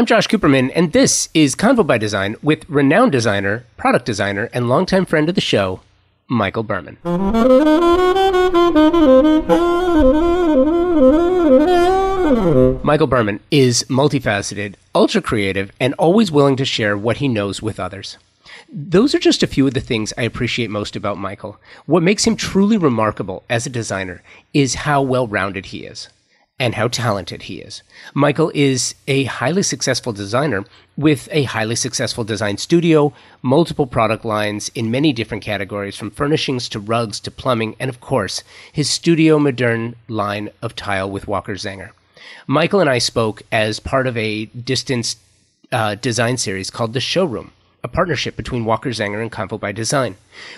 I'm Josh Cooperman, and this is Convo by Design with renowned designer, product designer, and longtime friend of the show, Michael Berman. Michael Berman is multifaceted, ultra creative, and always willing to share what he knows with others. Those are just a few of the things I appreciate most about Michael. What makes him truly remarkable as a designer is how well rounded he is and how talented he is. Michael is a highly successful designer with a highly successful design studio, multiple product lines in many different categories from furnishings to rugs to plumbing, and of course, his Studio Moderne line of tile with Walker Zanger. Michael and I spoke as part of a distance uh, design series called The Showroom a partnership between Walker Zanger and Convo by Design.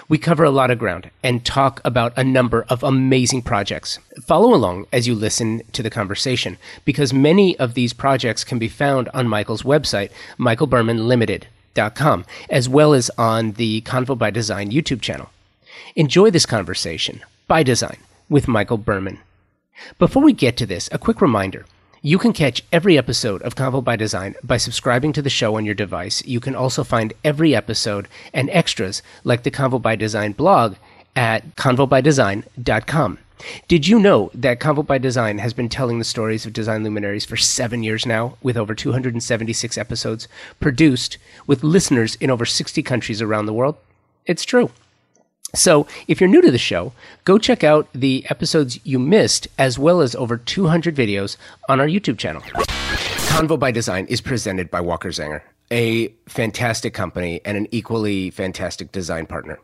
We cover a lot of ground and talk about a number of amazing projects. Follow along as you listen to the conversation because many of these projects can be found on Michael's website, michaelbermanlimited.com, as well as on the Convo by Design YouTube channel. Enjoy this conversation by design with Michael Berman. Before we get to this, a quick reminder. You can catch every episode of Convo by Design by subscribing to the show on your device. You can also find every episode and extras like the Convo by Design blog at convobydesign.com. Did you know that Convo by Design has been telling the stories of design luminaries for seven years now, with over 276 episodes produced with listeners in over 60 countries around the world? It's true. So, if you're new to the show, go check out the episodes you missed, as well as over 200 videos on our YouTube channel. Convo by Design is presented by Walker Zanger, a fantastic company and an equally fantastic design partner.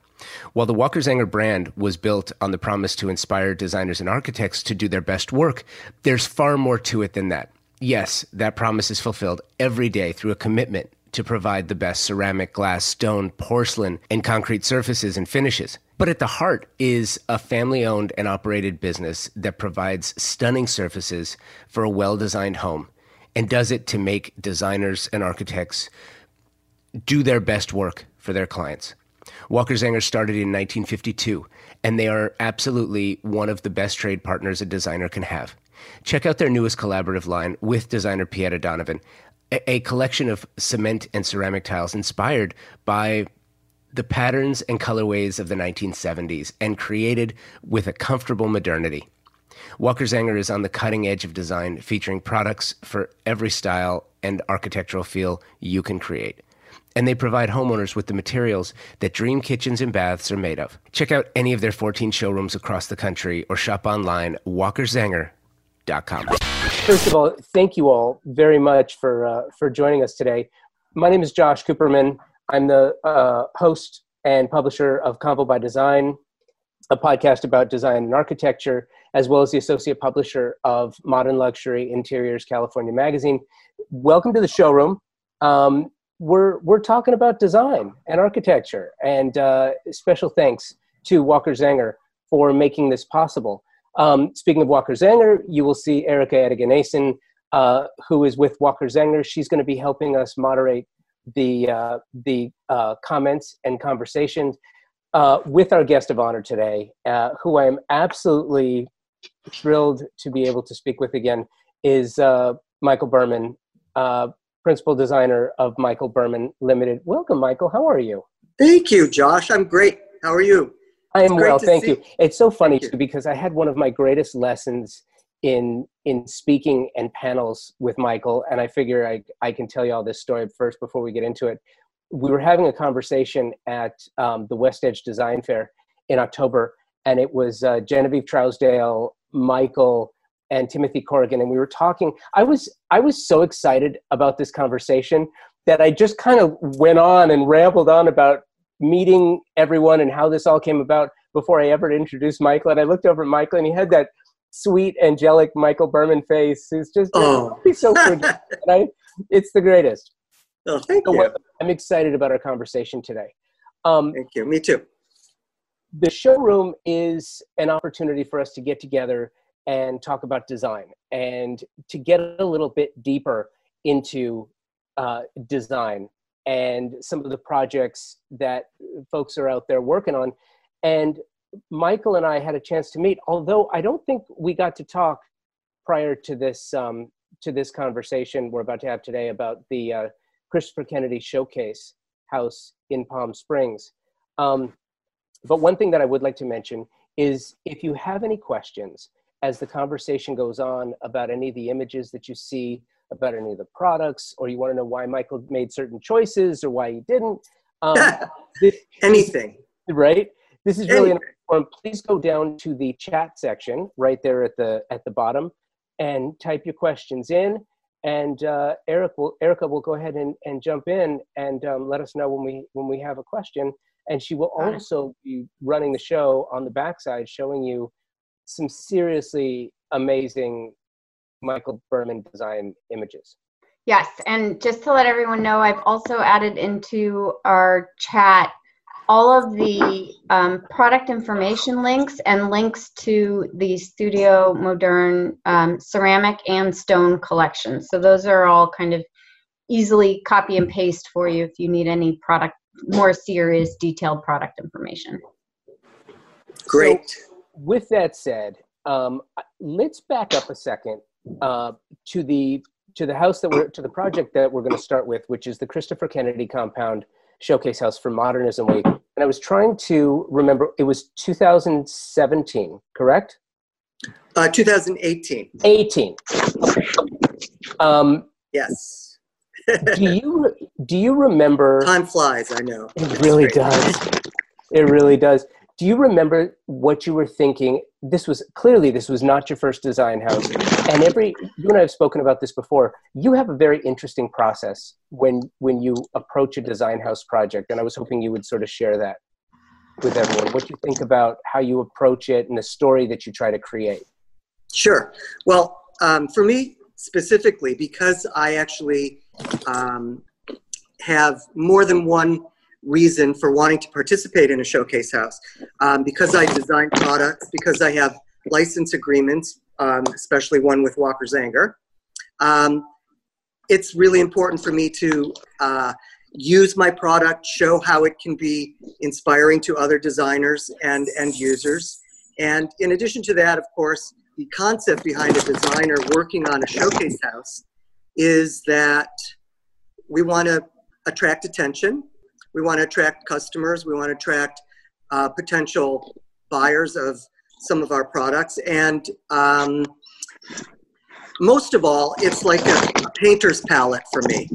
While the Walker Zanger brand was built on the promise to inspire designers and architects to do their best work, there's far more to it than that. Yes, that promise is fulfilled every day through a commitment to provide the best ceramic, glass, stone, porcelain, and concrete surfaces and finishes. But at the heart is a family owned and operated business that provides stunning surfaces for a well designed home and does it to make designers and architects do their best work for their clients. Walker Zanger started in 1952, and they are absolutely one of the best trade partners a designer can have. Check out their newest collaborative line with designer Pieta Donovan, a, collection of cement and ceramic tiles inspired by the patterns and colorways of the 1970s and created with a comfortable modernity. Walker Zanger is on the cutting edge of design, featuring products for every style and architectural feel you can create. And they provide homeowners with the materials that dream kitchens and baths are made of. Check out any of their 14 showrooms across the country or shop online, walkerzanger.com. First of all, thank you all very much for uh, for joining us today. My name is Josh Cooperman. I'm the uh, host and publisher of Convo by Design, a podcast about design and architecture, as well as the associate publisher of Modern Luxury Interiors California magazine. Welcome to the showroom. Um, we're we're talking about design and architecture, and uh, special thanks to Walker Zanger for making this possible. Um, speaking of Walker Zanger, you will see Erica Ediganeson, uh, who is with Walker Zanger. She's going to be helping us moderate the uh, the uh, comments and conversations uh, with our guest of honor today, uh, who I am absolutely thrilled to be able to speak with again, is uh, Michael Berman, principal designer of Michael Berman Limited. Welcome, Michael. How are you? Thank you, Josh. I'm great. How are you? I am well, thank see. you. It's so funny too because I had one of my greatest lessons in in speaking and panels with Michael, and I figure I I can tell you all this story first before we get into it. We were having a conversation at um, the West Edge Design Fair in October, and it was uh, Genevieve Trousdale, Michael, and Timothy Corrigan, and we were talking. I was I was so excited about this conversation that I just kind of went on and rambled on about meeting everyone and how this all came about before I ever introduced Michael. And I looked over at Michael and he had that sweet, angelic Michael Berman face. It's just oh. he's so good. I, it's the greatest. Oh, thank so you. I'm excited about our conversation today. Um, thank you. Me too. The showroom is an opportunity for us to get together and talk about design and to get a little bit deeper into uh, design and some of the projects that folks are out there working on. And Michael and I had a chance to meet, although I don't think we got to talk prior to this um, to this conversation we're about to have today about the uh, Christopher Kennedy Showcase House in Palm Springs. Um, but one thing that I would like to mention is if you have any questions as the conversation goes on about any of the images that you see, about any of the products, or you want to know why Michael made certain choices or why he didn't. Um, this, Anything. Right? This is really an important. Please go down to the chat section right there at the at the bottom and type your questions in. And uh, Eric will, Erica will go ahead and, and jump in and um, let us know when we when we have a question. And she will also be running the show on the backside, showing you some seriously amazing Michael Berman design images. Yes, and just to let everyone know, I've also added into our chat all of the um, product information links and links to the Studio Moderne um, ceramic and stone collection. So those are all kind of easily copy and paste for you if you need any product, more serious detailed product information. Great. So with that said, um, let's back up a second uh, to the to the house that we're to the project that we're going to start with, which is the Christopher Kennedy Compound Showcase House for Modernism Week. And I was trying to remember, it was 2017, correct? Uh, 2018. 18. Um, yes. do you do you remember? Time flies. I know. It really does. It really does do you remember what you were thinking? This was clearly this was not your first design house. And every you and i have spoken about this before. You have a very interesting process when when you approach a design house project and i was hoping you would sort of share that with everyone. What you think about how you approach it and the story that you try to create? Sure. Well um, for me specifically because i actually um, have more than one reason for wanting to participate in a showcase house. Um, because I design products, because I have license agreements, um, especially one with Walker Zanger, um, it's really important for me to uh, use my product, show how it can be inspiring to other designers and end users. And in addition to that, of course, the concept behind a designer working on a showcase house is that we want to attract attention we want to attract customers. We want to attract uh, potential buyers of some of our products. And um, most of all, it's like a, a painter's palette for me,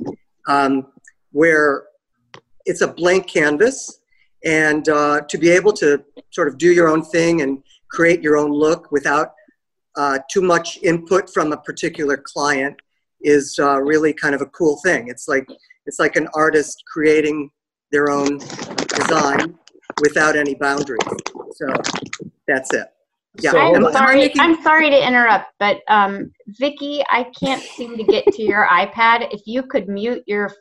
um, where it's a blank canvas. And uh, to be able to sort of do your own thing and create your own look without uh, too much input from a particular client is uh, really kind of a cool thing. It's like it's like an artist creating their own design without any boundaries. So that's it. Yeah, so, I'm sorry. Making... I'm sorry to interrupt, but um, Vicky, I can't seem to get to your iPad. If you could mute your,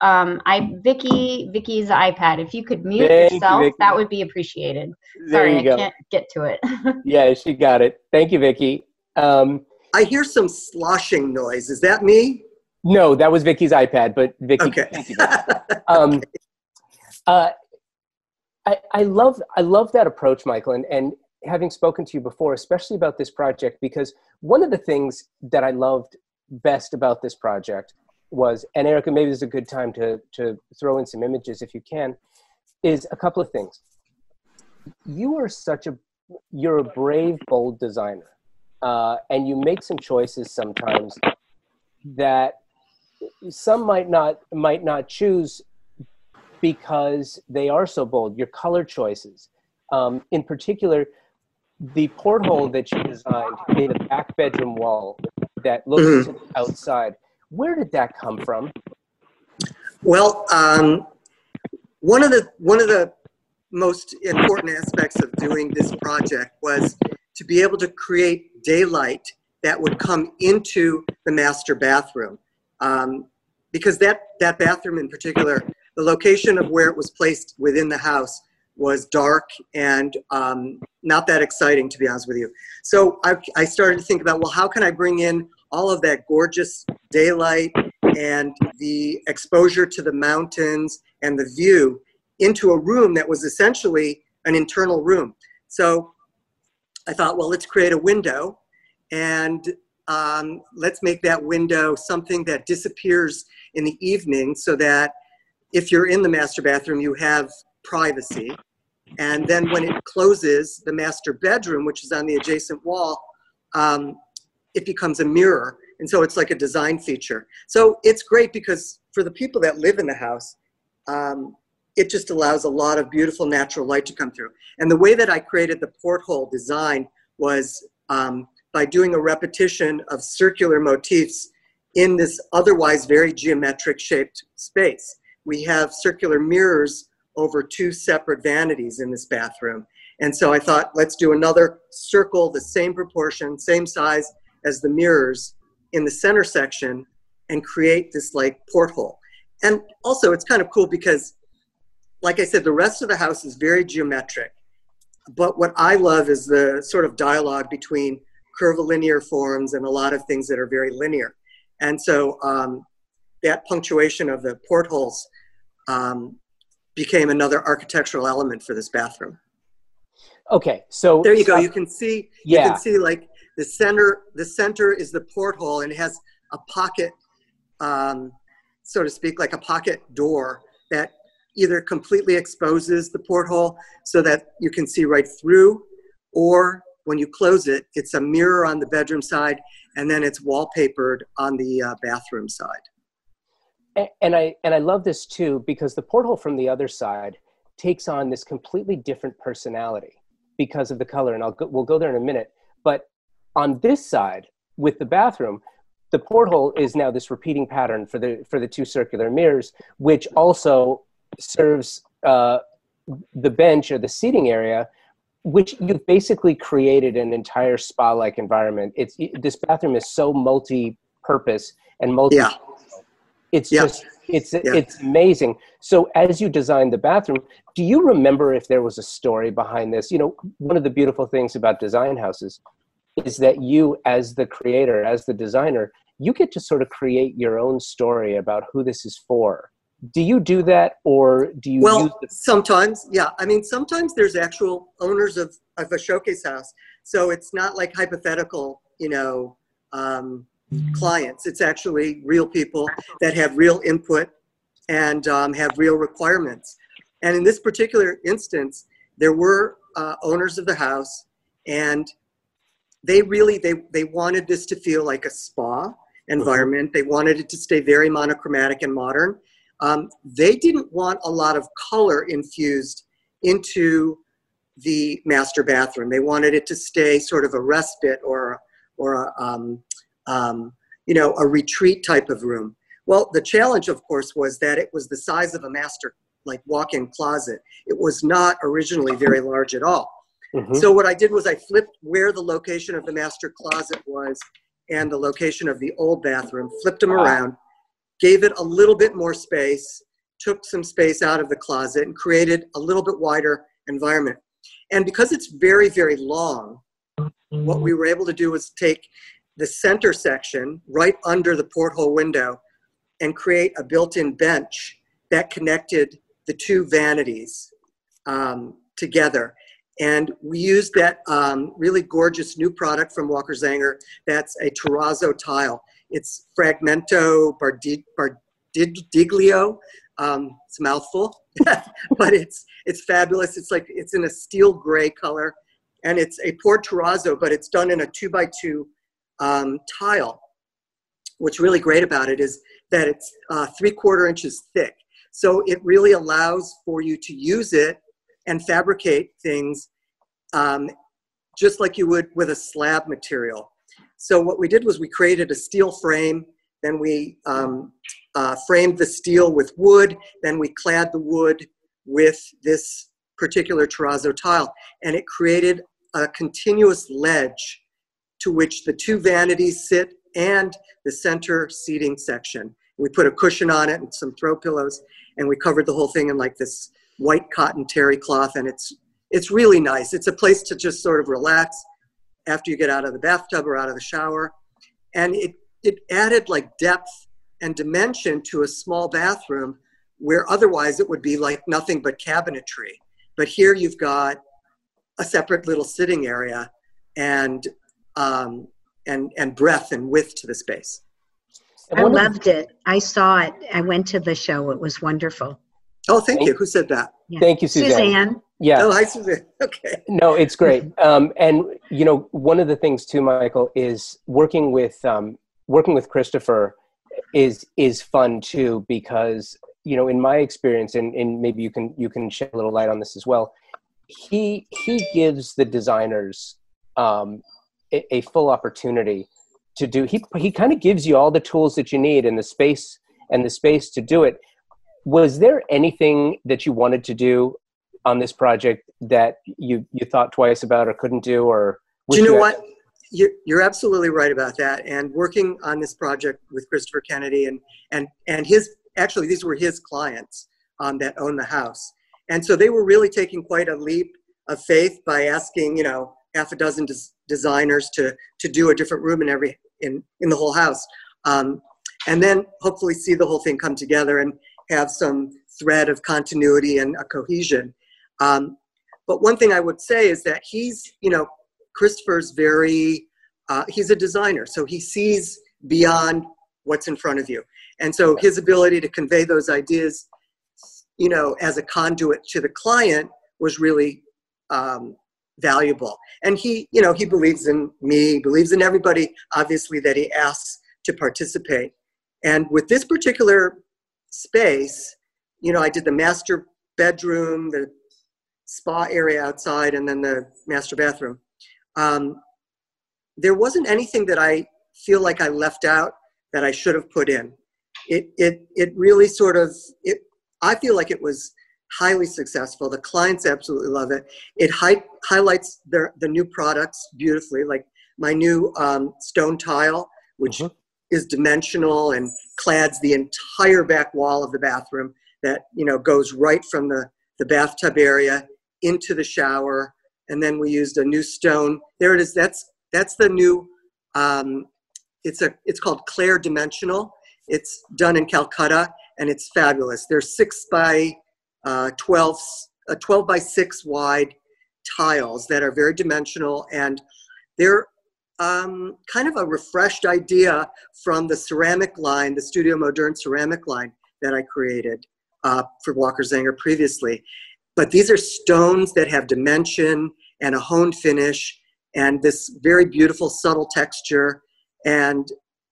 um, I Vicky, Vicky's iPad. If you could mute Thank yourself, you, that would be appreciated. There sorry, I go. can't get to it. yeah, she got it. Thank you, Vicky. Um, I hear some sloshing noise. Is that me? No, that was Vicky's iPad. But Vicky, okay. thank you. Um, okay. Uh, I, I love I love that approach, Michael, and, and having spoken to you before, especially about this project, because one of the things that I loved best about this project was, and Erica, maybe this is a good time to to throw in some images if you can, is a couple of things. You are such a you're a brave, bold designer, uh, and you make some choices sometimes that some might not might not choose because they are so bold. Your color choices, um, in particular, the porthole that you designed in the back bedroom wall that looks mm-hmm. outside. Where did that come from? Well, um, one of the one of the most important aspects of doing this project was to be able to create daylight that would come into the master bathroom, um, because that that bathroom in particular the location of where it was placed within the house was dark and um, not that exciting, to be honest with you. So I, I started to think about, well, how can I bring in all of that gorgeous daylight and the exposure to the mountains and the view into a room that was essentially an internal room. So I thought, well, let's create a window. And um, let's make that window something that disappears in the evening so that if you're in the master bathroom, you have privacy. And then when it closes, the master bedroom, which is on the adjacent wall, um, it becomes a mirror. And so it's like a design feature. So it's great because for the people that live in the house, um, it just allows a lot of beautiful natural light to come through. And the way that I created the porthole design was um, by doing a repetition of circular motifs in this otherwise very geometric shaped space. We have circular mirrors over two separate vanities in this bathroom. And so I thought, let's do another circle, the same proportion, same size as the mirrors in the center section and create this like porthole. And also it's kind of cool because like I said, the rest of the house is very geometric. But what I love is the sort of dialogue between curvilinear forms and a lot of things that are very linear. And so um, that punctuation of the portholes um, became another architectural element for this bathroom. Okay, so there you go. You can see. Yeah. You can see like the center. The center is the porthole, and it has a pocket, um, so to speak, like a pocket door that either completely exposes the porthole so that you can see right through, or when you close it, it's a mirror on the bedroom side, and then it's wallpapered on the uh, bathroom side and I and I love this too because the porthole from the other side takes on this completely different personality because of the color, and I'll go, we'll go there in a minute. But on this side, with the bathroom, the porthole is now this repeating pattern for the for the two circular mirrors, which also serves uh, the bench or the seating area, which you've basically created an entire spa-like environment. It's this bathroom is so multi-purpose and multi. Yeah it's yeah. just it's yeah. it's amazing. So as you designed the bathroom, do you remember if there was a story behind this? You know, one of the beautiful things about design houses is that you as the creator, as the designer, you get to sort of create your own story about who this is for. Do you do that or do you Well, the- sometimes, yeah. I mean, sometimes there's actual owners of, of a showcase house. So it's not like hypothetical, you know, um, clients. It's actually real people that have real input and um, have real requirements. And in this particular instance, there were uh, owners of the house, and they really they they wanted this to feel like a spa environment. They wanted it to stay very monochromatic and modern. Um, they didn't want a lot of color infused into the master bathroom. They wanted it to stay sort of a respite or or a, um, um, you know, a retreat type of room. Well, the challenge, of course, was that it was the size of a master, like walk-in closet. It was not originally very large at all. Mm-hmm. So what I did was I flipped where the location of the master closet was and the location of the old bathroom, flipped them wow. around, gave it a little bit more space, took some space out of the closet, and created a little bit wider environment. And because it's very, very long, what we were able to do was take the center section right under the porthole window and create a built-in bench that connected the two vanities um, together. And we used that um, really gorgeous new product from Walker Zanger. That's a terrazzo tile. It's Fragmento Bardiglio. Um, it's a mouthful, but it's it's fabulous. It's like it's in a steel gray color, and it's a poured terrazzo, but it's done in a two by two um, tile. What's really great about it is that it's uh, three quarter inches thick. So it really allows for you to use it and fabricate things um, just like you would with a slab material. So what we did was we created a steel frame, then we um, uh, framed the steel with wood, then we clad the wood with this particular terrazzo tile, and it created a continuous ledge to which the two vanities sit and the center seating section. We put a cushion on it and some throw pillows, and we covered the whole thing in like this white cotton terry cloth, and it's it's really nice. It's a place to just sort of relax after you get out of the bathtub or out of the shower, and it it added like depth and dimension to a small bathroom where otherwise it would be like nothing but cabinetry. But here you've got a separate little sitting area and um, and and breadth and width to the space. I loved it. I saw it. I went to the show. It was wonderful. Oh, thank you. Who said that? Yeah. Thank you, Suzanne. Suzanne. Yeah. Oh, hi, Suzanne. Okay. No, it's great. Um, and you know, one of the things too, Michael, is working with um, working with Christopher is is fun too because you know, in my experience, and, and maybe you can you can shed a little light on this as well. He he gives the designers um, a, a full opportunity to do. He he kind of gives you all the tools that you need and the space and the space to do it. Was there anything that you wanted to do on this project that you you thought twice about or couldn't do or? Do you know you what? You're, you're absolutely right about that. And working on this project with Christopher Kennedy and and and his actually these were his clients um, that owned the house, and so they were really taking quite a leap of faith by asking you know half a dozen des- designers to to do a different room in every in in the whole house, um, and then hopefully see the whole thing come together and have some thread of continuity and a cohesion. Um, but one thing I would say is that he's you know Christopher's very uh, he's a designer, so he sees beyond what's in front of you. And so his ability to convey those ideas, you know, as a conduit to the client was really um, valuable. And he, you know, he believes in me, believes in everybody, obviously, that he asks to participate. And with this particular space, you know, I did the master bedroom, the spa area outside, and then the master bathroom. Um, there wasn't anything that I feel like I left out that I should have put in. It, it, it really sort of, it, I feel like it was highly successful. The clients absolutely love it. It hi- highlights the, the new products beautifully, like my new um, stone tile, which mm-hmm. is dimensional and clads the entire back wall of the bathroom that, you know, goes right from the, the bathtub area into the shower. And then we used a new stone. There it is. That's, that's the new um, it's a it's called Clair Dimensional. It's done in Calcutta and it's fabulous. They're six by uh, 12, uh, 12 by six wide tiles that are very dimensional and they're um, kind of a refreshed idea from the ceramic line, the Studio Moderne ceramic line that I created uh, for Walker Zanger previously. But these are stones that have dimension and a honed finish and this very beautiful subtle texture and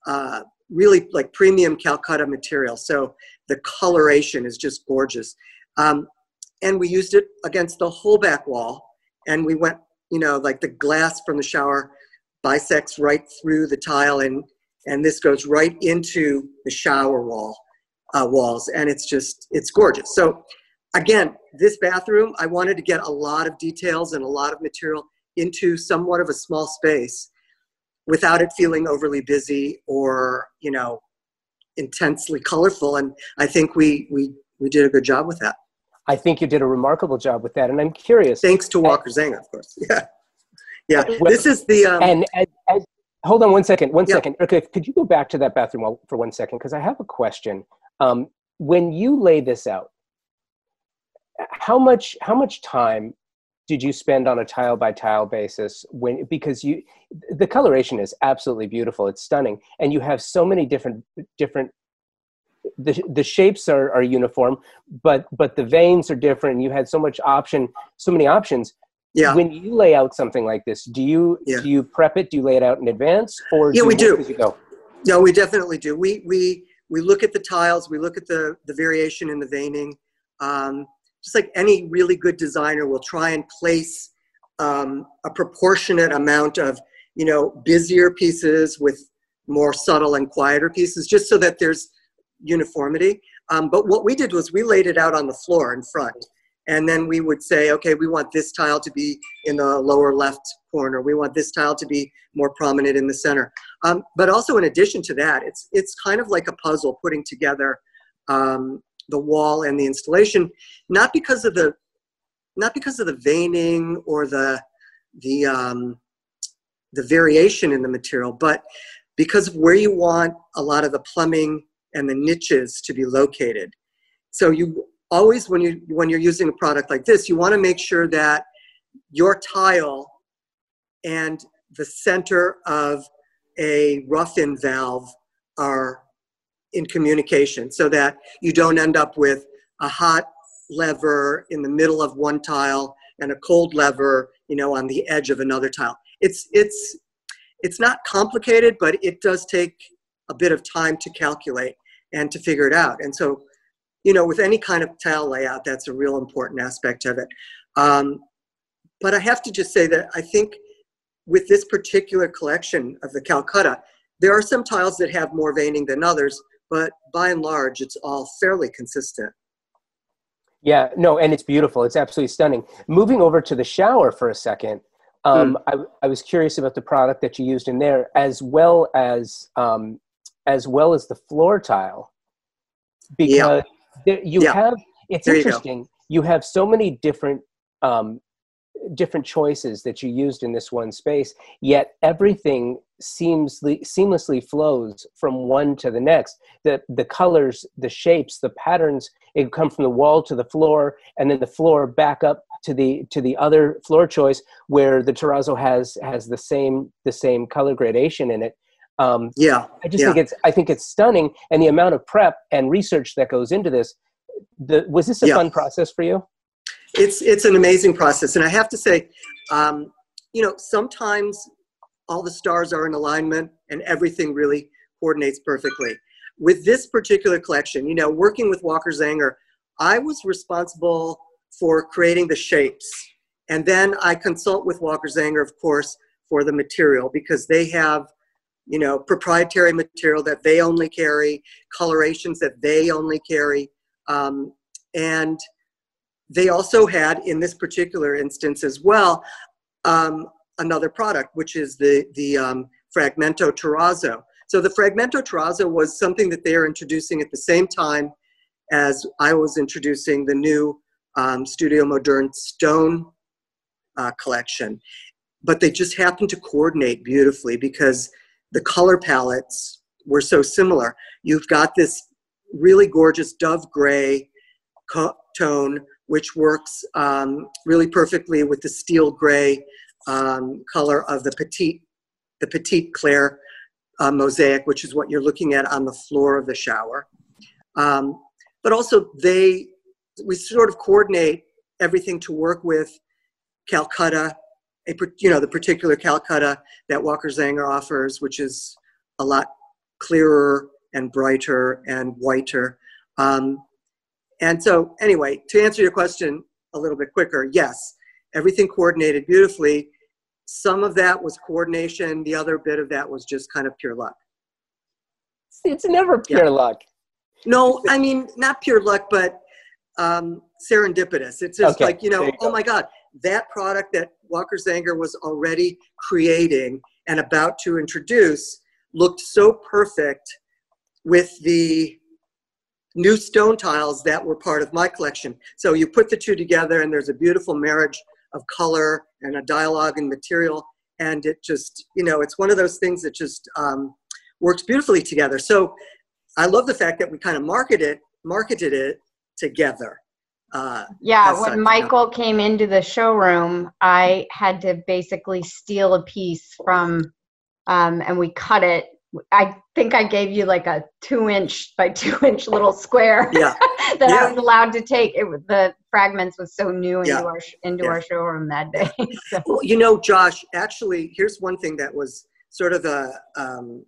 uh, really like premium Calcutta material. So the coloration is just gorgeous. Um, and we used it against the whole back wall. And we went, you know, like the glass from the shower bisects right through the tile and and this goes right into the shower wall uh, walls. And it's just it's gorgeous. So again this bathroom i wanted to get a lot of details and a lot of material into somewhat of a small space without it feeling overly busy or you know intensely colorful. And i think we we we did a good job with that i think you did a remarkable job with that and i'm curious. Thanks to walker zanger of course. Yeah. Yeah. This is the um, and as, as, hold on one second one yeah. second. okay could you go back to that bathroom for one second? Because i have a question. Um, when you lay this out how much how much time did you spend on a tile by tile basis when because you the coloration is absolutely beautiful. It's stunning. And you have so many different different the, the shapes are, are uniform but but the veins are different you had so much option so many options. Yeah. When you lay out something like this do you yeah. do you prep it? Do you lay it out in advance or yeah do we do. as you go? No we definitely do. We we we look at the tiles we look at the the variation in the veining. Um, just like any really good designer will try and place um, a proportionate amount of you know busier pieces with more subtle and quieter pieces just so that there's uniformity. Um, but what we did was we laid it out on the floor in front. And then we would say okay we want this tile to be in the lower left corner. We want this tile to be more prominent in the center. Um, but also in addition to that it's it's kind of like a puzzle putting together um, the wall and the installation, not because of the not because of the veining or the the um, the variation in the material, but because of where you want a lot of the plumbing and the niches to be located. So you always when you when you're using a product like this, you want to make sure that your tile and the center of a rough-in valve are in communication so that you don't end up with a hot lever in the middle of one tile and a cold lever, you know, on the edge of another tile. It's it's it's not complicated, but it does take a bit of time to calculate and to figure it out. And so, you know, with any kind of tile layout, that's a real important aspect of it. Um, but I have to just say that I think with this particular collection of the Calcutta, there are some tiles that have more veining than others, but by and large, it's all fairly consistent. Yeah, no, and it's beautiful. It's absolutely stunning. Moving over to the shower for a second, um, mm. I, I, was curious about the product that you used in there, as well as um, as well as the floor tile, because yeah. you yeah. have. It's there interesting. You, you, have so many different um, different choices that you used in this one space, yet everything seems seamlessly flows from one to the next. The the colors, the shapes, the patterns, it come from the wall to the floor, and then the floor back up to the to the other floor choice where the terrazzo has has the same the same color gradation in it. Um, yeah, I just yeah. think it's I think it's stunning, and the amount of prep and research that goes into this. The, was this a yeah. fun process for you? it's it's an amazing process, and I have to say, um, you know, sometimes all the stars are in alignment and everything really coordinates perfectly. With this particular collection, you know, working with Walker Zanger, I was responsible for creating the shapes, and then I consult with Walker Zanger, of course, for the material because they have you know proprietary material that they only carry colorations that they only carry um, and they also had, in this particular instance as well, um, another product, which is the, the um, Fragmento Terrazzo. So the Fragmento Terrazzo was something that they are introducing at the same time as I was introducing the new um, Studio Moderne Stone uh, collection. But they just happened to coordinate beautifully because the color palettes were so similar. You've got this really gorgeous dove gray tone which works um, really perfectly with the steel gray um, color of the petite, the petite clair uh, mosaic, which is what you're looking at on the floor of the shower. Um, but also they, we sort of coordinate everything to work with Calcutta, a, you know, the particular Calcutta that Walker Zanger offers, which is a lot clearer and brighter and whiter. Um, and so, anyway, to answer your question a little bit quicker, yes, everything coordinated beautifully. Some of that was coordination, the other bit of that was just kind of pure luck. It's never pure yeah. luck. No, I mean, not pure luck, but um, serendipitous. It's just okay. like, you know, you oh my God, that product that Walker Zanger was already creating and about to introduce looked so perfect with the new stone tiles that were part of my collection. So you put the two together and there's a beautiful marriage of color and a dialogue and material. And it just, you know, it's one of those things that just um, works beautifully together. So I love the fact that we kind of marketed marketed it together. Uh, yeah, when Michael came into the showroom, I had to basically steal a piece from, um, and we cut it I think I gave you like a two inch by two inch little square yeah. that yeah. I was allowed to take. It the fragments was so new into yeah. our into our showroom that day. so. well, you know, Josh, actually, here's one thing that was sort of a um,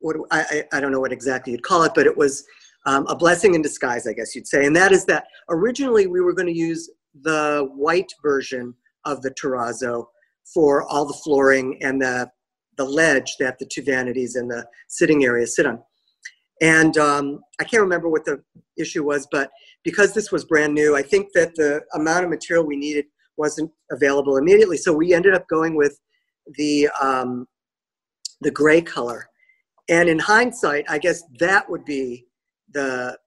what I, I don't know what exactly you'd call it, but it was um, a blessing in disguise, I guess you'd say, and that is that originally we were going to use the white version of the terrazzo for all the flooring and the the ledge that the two vanities and the sitting area sit on. And um, I can't remember what the issue was, but because this was brand new, I think that the amount of material we needed wasn't available immediately. So we ended up going with the um, the gray color. And in hindsight, I guess that would be the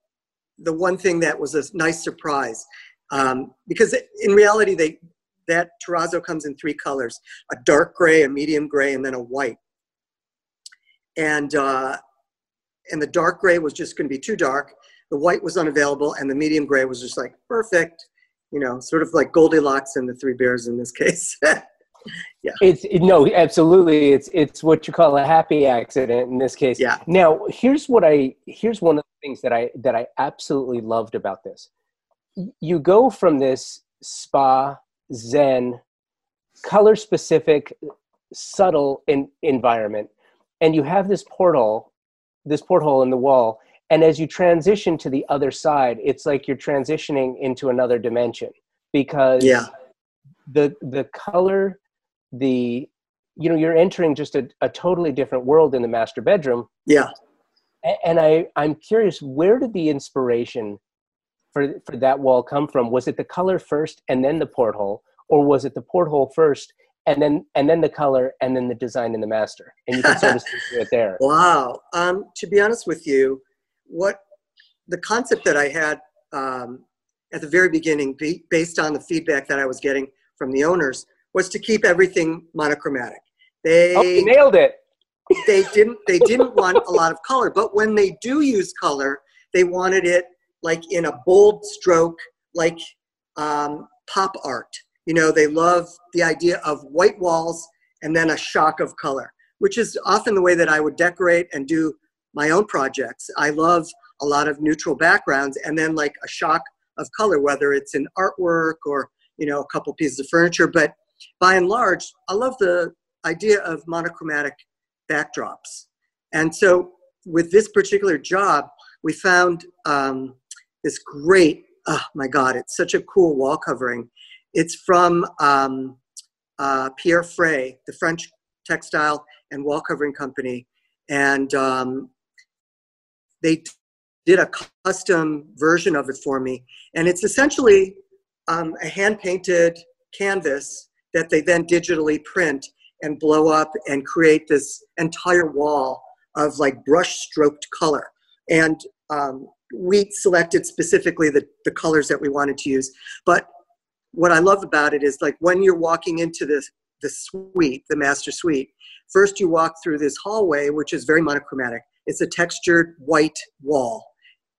the one thing that was a nice surprise, um, because in reality, they that terrazzo comes in three colors a dark gray, a medium gray, and then a white. And, uh, and the dark gray was just going to be too dark. The white was unavailable, and the medium gray was just like perfect, you know, sort of like Goldilocks and the Three Bears in this case. Yeah. It's it, no, absolutely. It's it's what you call a happy accident in this case. Yeah. Now, here's what I here's one of the things that I that I absolutely loved about this. You go from this spa zen color specific subtle in, environment and you have this portal this porthole in the wall and as you transition to the other side it's like you're transitioning into another dimension because Yeah. the the color the you know you're entering just a, a totally different world in the master bedroom Yeah. And i i'm curious where did the inspiration for for that wall come from was it the color first and then the porthole or was it the porthole first and then and then the color and then the design in the master and you can sort of see it there Wow. Um, to be honest with you, what the concept that I had um, at the very beginning, be, based on the feedback that I was getting from the owners, was to keep everything monochromatic. They oh nailed it they didn't they didn't want a lot of color, but when they do use color, they wanted it like in a bold stroke, like um, pop art. You know, they love the idea of white walls and then a shock of color, which is often the way that I would decorate and do my own projects. I love a lot of neutral backgrounds and then like a shock of color, whether it's in artwork or you know a couple pieces of furniture. But by and large, I love the idea of monochromatic backdrops. And so with this particular job, we found um, this great, oh my God, it's such a cool wall covering. It's from um, uh, Pierre Frey, the French textile and wall covering company. And um, they did a custom version of it for me. And it's essentially um, a hand painted canvas that they then digitally print and blow up and create this entire wall of like brush stroked color. And um, we selected specifically the, the colors that we wanted to use. But what I love about it is like when you're walking into this the suite, the master suite, first you walk through this hallway, which is very monochromatic. It's a textured white wall.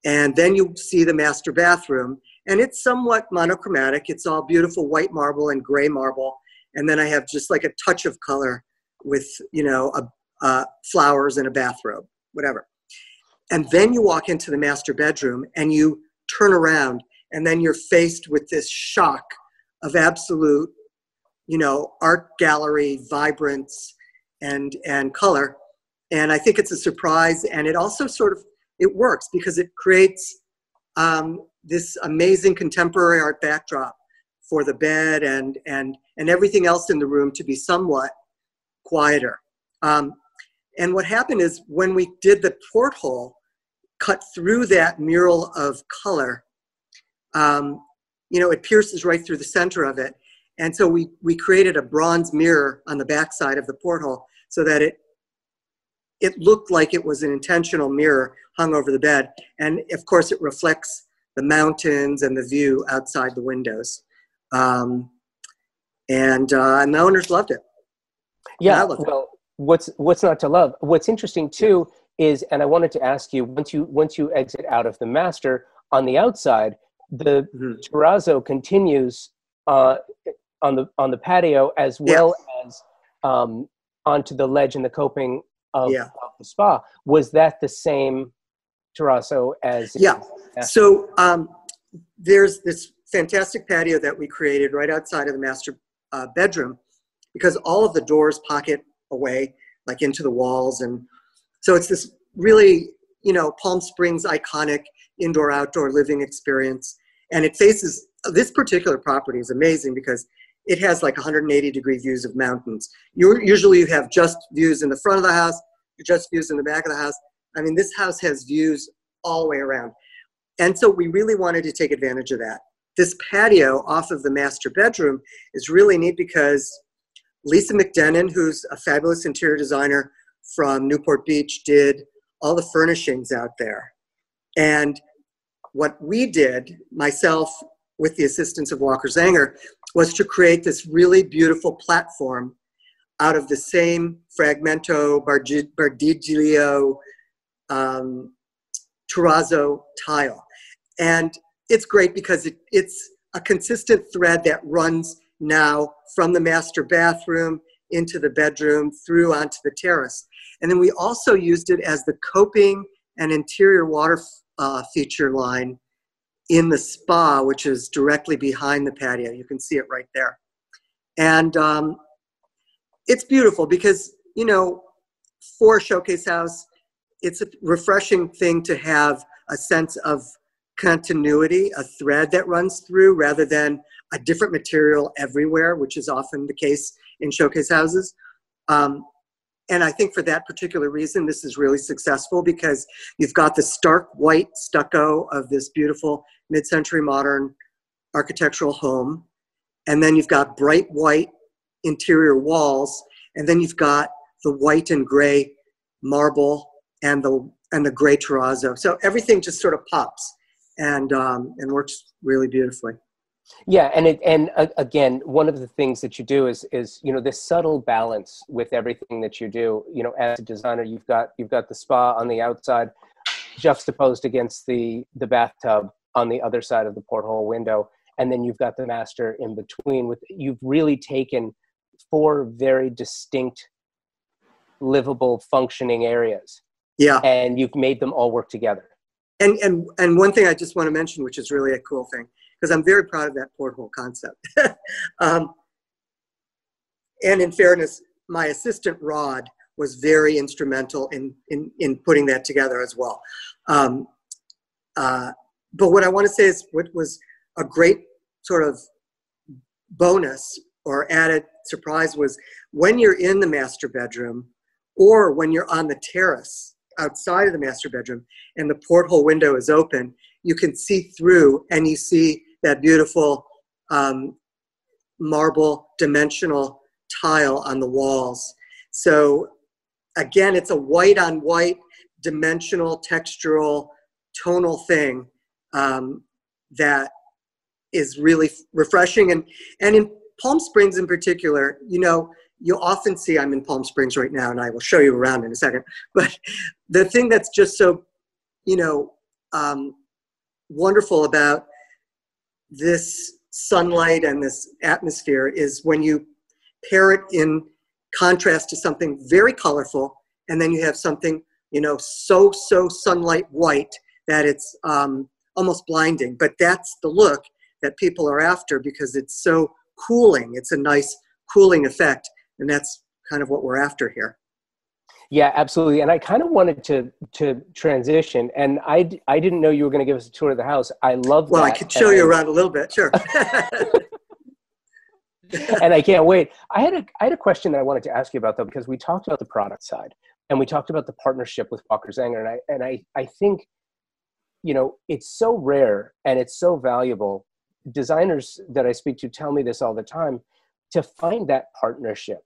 And then you see the master bathroom, and it's somewhat monochromatic. It's all beautiful white marble and gray marble. And then I have just like a touch of color with, you know, a, uh, flowers and a bathrobe, whatever. And then you walk into the master bedroom and you turn around, and then you're faced with this shock of absolute, you know, art gallery vibrance and and color. And I think it's a surprise, and it also sort of it works because it creates um, this amazing contemporary art backdrop for the bed and and and everything else in the room to be somewhat quieter. Um, and what happened is when we did the porthole, cut through that mural of color, um, you know, it pierces right through the center of it. And so we, we created a bronze mirror on the backside of the porthole so that it it looked like it was an intentional mirror hung over the bed. And of course, it reflects the mountains and the view outside the windows. Um, and, uh, and the owners loved it. yeah I love it. well what's what's not to love what's interesting too is and i wanted to ask you once you once you exit out of the master on the outside the Mhm. terrazzo continues uh, on the on the patio as well as um, onto the ledge and the coping of, Yeah. of the spa was that the same terrazzo as Yeah. So um, there's this fantastic patio that we created right outside of the master uh, bedroom because all of the doors pocket away like into the walls. And so it's this really you know palm springs iconic indoor outdoor living experience. And it faces this particular property is amazing because it has like 180 degree views of mountains. You usually you have just views in the front of the house just views in the back of the house. I mean this house has views all the way around. And so we really wanted to take advantage of that. This patio off of the master bedroom is really neat because Lisa McDennon, who's a fabulous interior designer from Newport Beach, did all the furnishings out there. And what we did, myself with the assistance of Walker Zanger, was to create this really beautiful platform out of the same Fragmento Bardiglio um, terrazzo tile. And it's great because it, it's a consistent thread that runs now from the master bathroom into the bedroom through onto the terrace. And then we also used it as the coping and interior water uh, feature line in the spa, which is directly behind the patio. You can see it right there. And um, it's beautiful because, you know, for showcase house, it's a refreshing thing to have a sense of continuity, a thread that runs through rather than a different material everywhere, which is often the case in showcase houses. Um, and I think for that particular reason, this is really successful because you've got the stark white stucco of this beautiful mid century modern architectural home. And then you've got bright white interior walls. And then you've got the white and gray marble and the and the gray terrazzo. So everything just sort of pops and um, and works really beautifully. Yeah, and it, and uh, again, one of the things that you do is is you know this subtle balance with everything that you do. You know, as a designer, you've got you've got the spa on the outside, juxtaposed against the the bathtub on the other side of the porthole window, and then you've got the master in between. With you've really taken four very distinct, livable, functioning areas. Yeah, and you've made them all work together. And and and one thing I just want to mention, which is really a cool thing because I'm very proud of that porthole concept. um, and in fairness, my assistant Rod was very instrumental in, in, in putting that together as well. Um, uh, but what I want to say is what was a great sort of bonus or added surprise was when you're in the master bedroom or when you're on the terrace outside of the master bedroom and the porthole window is open, you can see through and you see that beautiful um, marble dimensional tile on the walls. So again, it's a white on white dimensional textural tonal thing um, that is really refreshing and and in Palm Springs in particular, you know, you often see I'm in Palm Springs right now, and I will show you around in a second. But the thing that's just so, you know, um, wonderful about this sunlight and this atmosphere is when you pair it in contrast to something very colorful and then you have something you know so so sunlight white that it's um, almost blinding but that's the look that people are after because it's so cooling it's a nice cooling effect and that's kind of what we're after here yeah, absolutely. And I kind of wanted to to transition, and I I didn't know you were going to give us a tour of the house. I love well, that. I could show you around a little bit, sure. and I can't wait. I had a I had a question that I wanted to ask you about though, because we talked about the product side and we talked about the partnership with Walker Zanger, and I and I I think, you know, it's so rare and it's so valuable. Designers that I speak to tell me this all the time. To find that partnership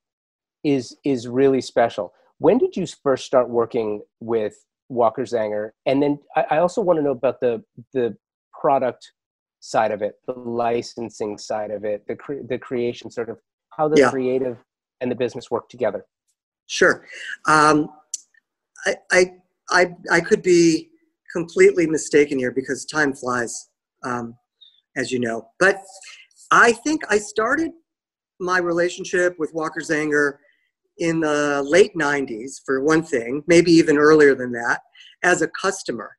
is is really special when did you first start working with Walker Zanger? And then I, I also want to know about the the product side of it, the licensing side of it, the cre- the creation sort of how the yeah. creative and the business work together. Sure, um, I, I I I could be completely mistaken here because time flies, um, as you know. But I think I started my relationship with Walker Zanger in the late 90s, for one thing, maybe even earlier than that, as a customer,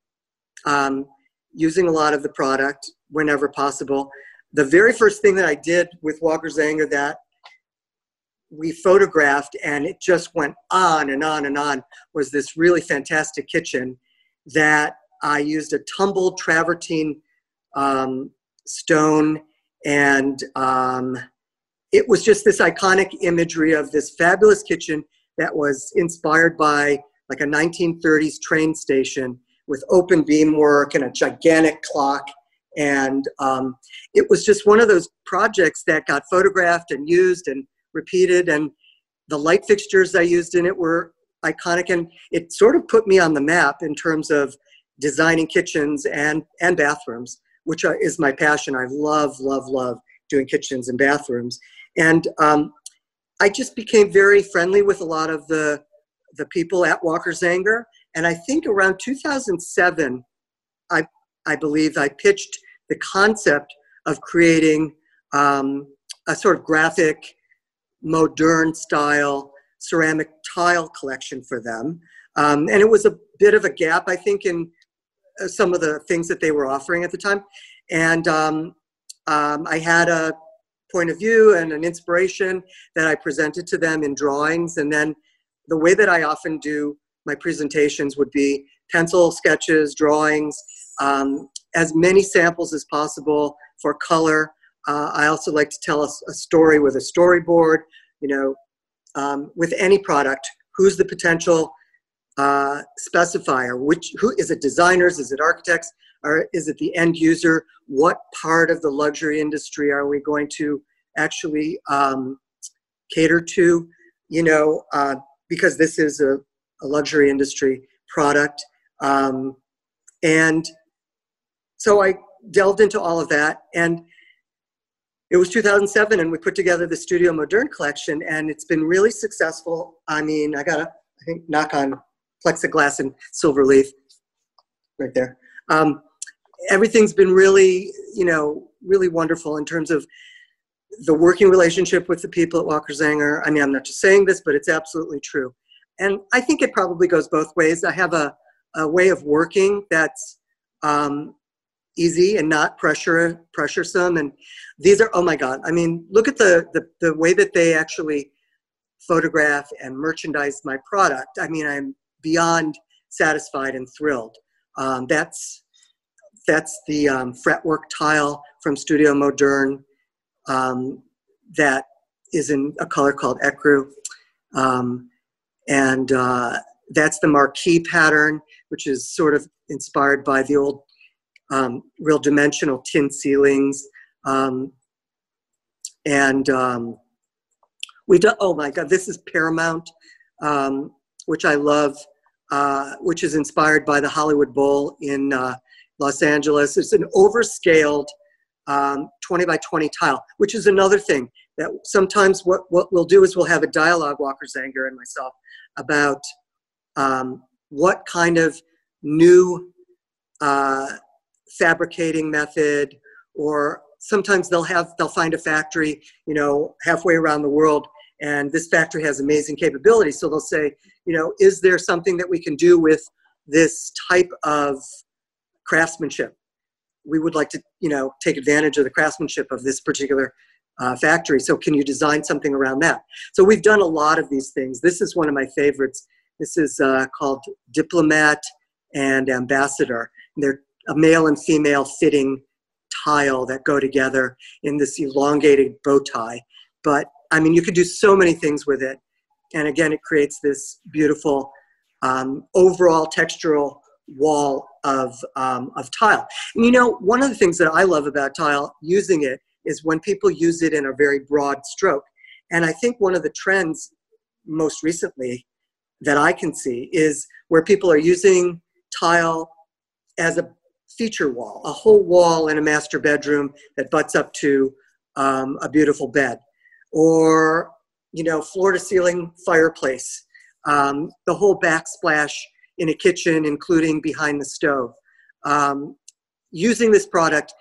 um, using a lot of the product whenever possible. The very first thing that I did with Walker Zanger that we photographed and it just went on and on and on was this really fantastic kitchen that I used a tumbled travertine um, stone and um, it was just this iconic imagery of this fabulous kitchen that was inspired by like a 1930s train station with open beam work and a gigantic clock. And um, it was just one of those projects that got photographed and used and repeated. And the light fixtures I used in it were iconic. And it sort of put me on the map in terms of designing kitchens and, and bathrooms, which is my passion. I love, love, love doing kitchens and bathrooms. And um, I just became very friendly with a lot of the, the people at Walker Zanger. And I think around 2007, I, I believe I pitched the concept of creating um, a sort of graphic, modern style ceramic tile collection for them. Um, and it was a bit of a gap, I think, in uh, some of the things that they were offering at the time. And um, um, I had a point of view and an inspiration that I presented to them in drawings. And then the way that I often do my presentations would be pencil sketches, drawings, um, as many samples as possible for color. Uh, I also like to tell a, a, story with a storyboard, you know, um, with any product. Who's the potential uh, specifier? Which, who, is it designers? Is it architects? Or is it the end user? What part of the luxury industry are we going to actually um, cater to? You know, uh, because this is a, a luxury industry product. Um, and so I delved into all of that. And it was 2007, and we put together the Studio Moderne collection, and it's been really successful. I mean, I got I think, knock on plexiglass and silver leaf right there. Um, everything's been really, you know, really wonderful in terms of the working relationship with the people at Walker Zanger. I mean, I'm not just saying this, but it's absolutely true. And I think it probably goes both ways. I have a, a way of working that's um, easy and not pressure pressuresome. And these are, oh my God, I mean, look at the, the, the way that they actually photograph and merchandise my product. I mean, I'm beyond satisfied and thrilled. Um, that's that's the um, fretwork tile from Studio Moderne um, that is in a color called ecru. Um, and uh, that's the marquee pattern, which is sort of inspired by the old um, real dimensional tin ceilings. Um, and um, we do, oh my God, this is Paramount, which I love, uh, which is inspired by the Hollywood Bowl in uh, Los Angeles. It's an overscaled um, 20 by 20 tile, which is another thing that sometimes what, what we'll do is we'll have a dialogue, Walker Zanger and myself, about um, what kind of new uh, fabricating method or sometimes they'll have they'll find a factory you know halfway around the world and this factory has amazing capabilities so they'll say you know is there something that we can do with this type of craftsmanship. We would like to you know take advantage of the craftsmanship of this particular uh, factory. So can you design something around that? So we've done a lot of these things. This is one of my favorites. This is uh, called diplomat and ambassador. And they're a male and female fitting tile that go together in this elongated bow tie. But i mean you could do so many things with it. And again it creates this beautiful um, overall textural wall of, um, of tile. And you know, one of the things that I love about tile, using it, is when people use it in a very broad stroke. And I think one of the trends most recently that I can see is where people are using tile as a feature wall, a whole wall in a master bedroom that butts up to um, a beautiful bed, or you know, floor to ceiling fireplace, um, the whole backsplash in a kitchen, including behind the stove. Um, using this product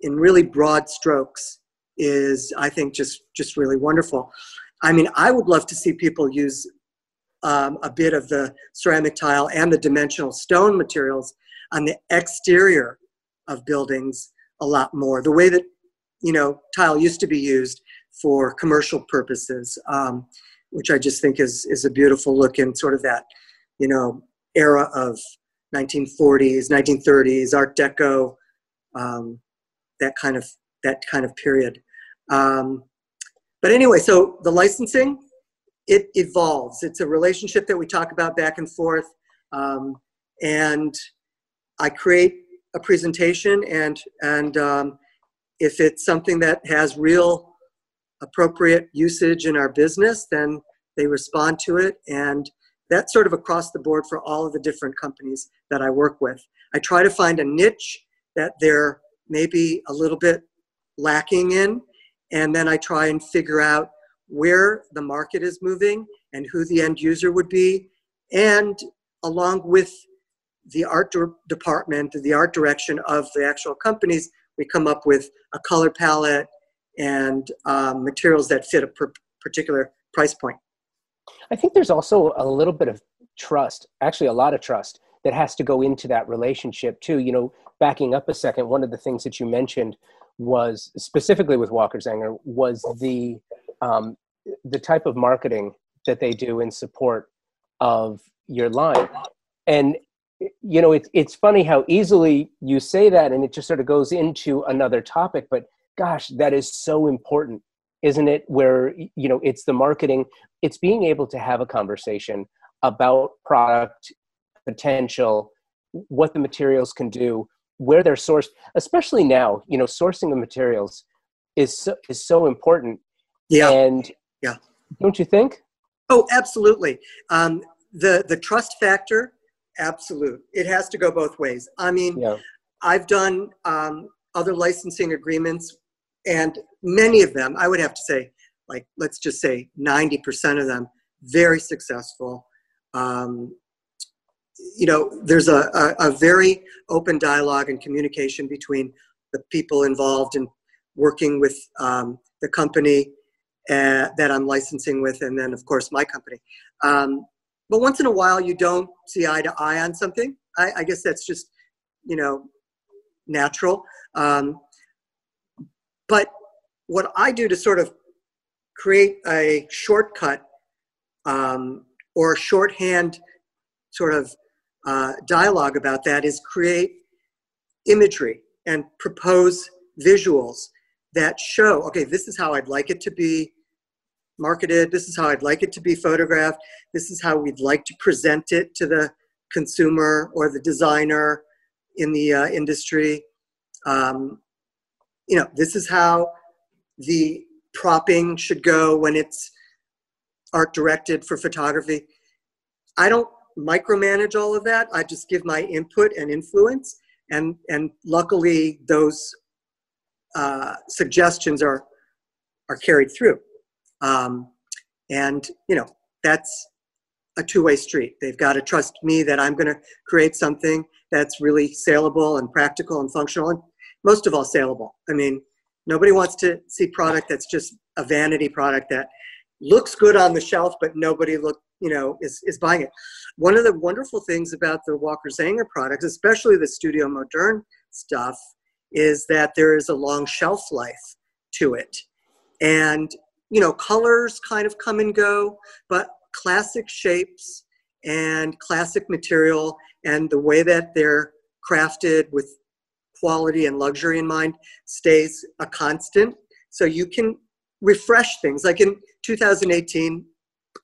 in really broad strokes is, I think, just just really wonderful. I mean, I would love to see people use um, a bit of the ceramic tile and the dimensional stone materials on the exterior of buildings a lot more. The way that you know tile used to be used for commercial purposes, um, which I just think is is a beautiful look in sort of that you know era of 1940s, 1930s, Art Deco, um, that kind of that kind of period. Um, but anyway, so the licensing it evolves. It's a relationship that we talk about back and forth, um, and I create a presentation, and and um, if it's something that has real appropriate usage in our business, then they respond to it and that's sort of across the board for all of the different companies that I work with. I try to find a niche that they're maybe a little bit lacking in, and then I try and figure out where the market is moving and who the end user would be, and along with the art de- department, the art direction of the actual companies, we come up with a color palette and um, materials that fit a per- particular price point. I think there's also a little bit of trust, actually, a lot of trust that has to go into that relationship too. You know, backing up a second, one of the things that you mentioned was specifically with Walker Zanger was the um, the type of marketing that they do in support of your line. And you know, it's it's funny how easily you say that, and it just sort of goes into another topic. But gosh, that is so important, isn't it? Where you know, it's the marketing, it's being able to have a conversation about product potential, what the materials can do, where they're sourced, especially now. You know, sourcing the materials is so, is so important. Yeah. And yeah, don't you think? Oh, absolutely. Um, the the trust factor, absolute. It has to go both ways. I mean, Yeah. I've done um, other licensing agreements, and many of them, I would have to say, like let's just say ninety percent of them, very successful. Um, you know, there's a, a, a very open dialogue and communication between the people involved in working with um, the company uh, that I'm licensing with, and then of course my company. Um, but once in a while, you don't see eye to eye on something. I, I guess that's just, you know, natural. Um, but what I do to sort of create a shortcut um, or shorthand sort of uh, dialogue about that is create imagery and propose visuals that show okay this is how i'd like it to be marketed this is how i'd like it to be photographed this is how we'd like to present it to the consumer or the designer in the uh, industry. Um, you know this is how the propping should go when it's art directed for photography. I don't micromanage all of that. I just give my input and influence and and luckily those uh, suggestions are are carried through. Um, and you know that's a two-way street. They've got to trust me that i'm going to create something that's really saleable and practical and functional and most of all saleable. I mean nobody wants to see product that's just a vanity product that looks good on the shelf but nobody look you know is, is buying it. One of the wonderful things about the walker zanger products especially the Studio Moderne stuff is that there is a long shelf life to it. And you know colors kind of come and go but classic shapes and classic material and the way that they're crafted with quality and luxury in mind stays a constant. So you can refresh things. Like in 2018